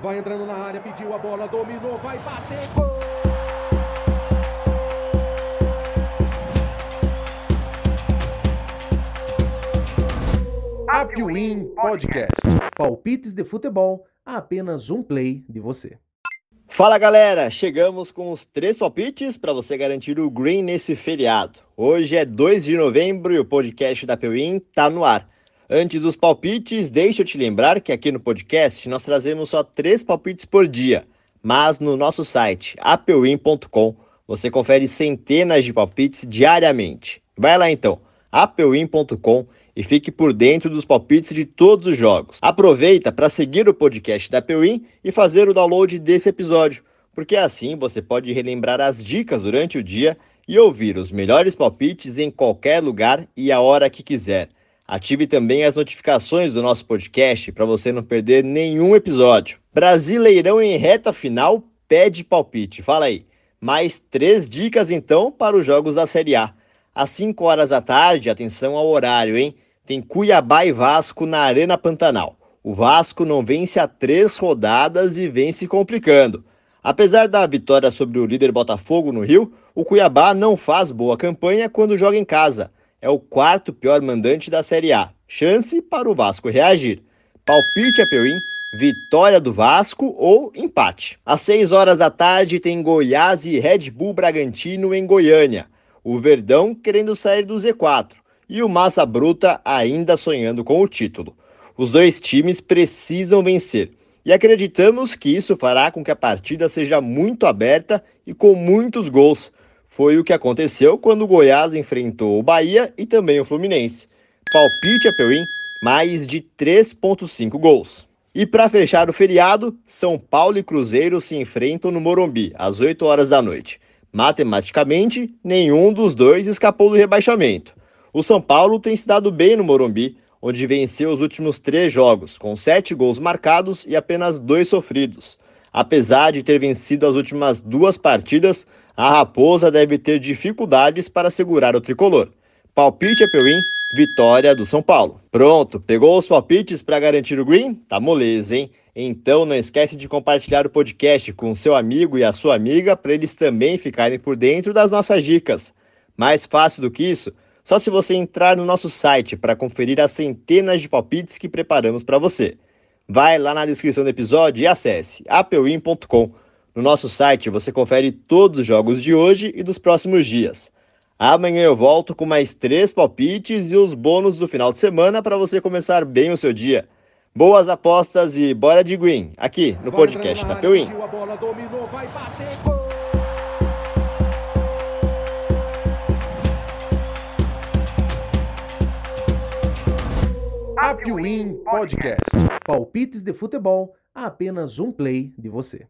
Vai entrando na área, pediu a bola, dominou, vai bater, gol! Apwin Podcast. Palpites de futebol a apenas um play de você. Fala galera, chegamos com os três palpites para você garantir o green nesse feriado. Hoje é 2 de novembro e o podcast da Apwin tá no ar. Antes dos palpites, deixa eu te lembrar que aqui no podcast nós trazemos só três palpites por dia, mas no nosso site apewin.com você confere centenas de palpites diariamente. Vai lá então, apewin.com e fique por dentro dos palpites de todos os jogos. Aproveita para seguir o podcast da Apewin e fazer o download desse episódio, porque assim você pode relembrar as dicas durante o dia e ouvir os melhores palpites em qualquer lugar e a hora que quiser. Ative também as notificações do nosso podcast para você não perder nenhum episódio. Brasileirão em reta final pede palpite. Fala aí. Mais três dicas então para os jogos da Série A. Às 5 horas da tarde, atenção ao horário, hein? Tem Cuiabá e Vasco na Arena Pantanal. O Vasco não vence há três rodadas e vem se complicando. Apesar da vitória sobre o líder Botafogo no Rio, o Cuiabá não faz boa campanha quando joga em casa é o quarto pior mandante da Série A. Chance para o Vasco reagir. Palpite a Peuim, vitória do Vasco ou empate. Às 6 horas da tarde tem Goiás e Red Bull Bragantino em Goiânia. O Verdão querendo sair do Z4 e o Massa Bruta ainda sonhando com o título. Os dois times precisam vencer e acreditamos que isso fará com que a partida seja muito aberta e com muitos gols foi o que aconteceu quando o Goiás enfrentou o Bahia e também o Fluminense. Palpite a Peuim, mais de 3,5 gols. E para fechar o feriado, São Paulo e Cruzeiro se enfrentam no Morumbi, às 8 horas da noite. Matematicamente, nenhum dos dois escapou do rebaixamento. O São Paulo tem se dado bem no Morumbi, onde venceu os últimos três jogos, com sete gols marcados e apenas dois sofridos. Apesar de ter vencido as últimas duas partidas, a Raposa deve ter dificuldades para segurar o tricolor. Palpite a Peuim, vitória do São Paulo. Pronto, pegou os palpites para garantir o green? Tá moleza, hein? Então não esquece de compartilhar o podcast com seu amigo e a sua amiga para eles também ficarem por dentro das nossas dicas. Mais fácil do que isso, só se você entrar no nosso site para conferir as centenas de palpites que preparamos para você. Vai lá na descrição do episódio e acesse apeuim.com no nosso site você confere todos os jogos de hoje e dos próximos dias. Amanhã eu volto com mais três palpites e os bônus do final de semana para você começar bem o seu dia. Boas apostas e bora de green, aqui no podcast da Peuim. Apwin Podcast. Palpites de futebol a apenas um play de você.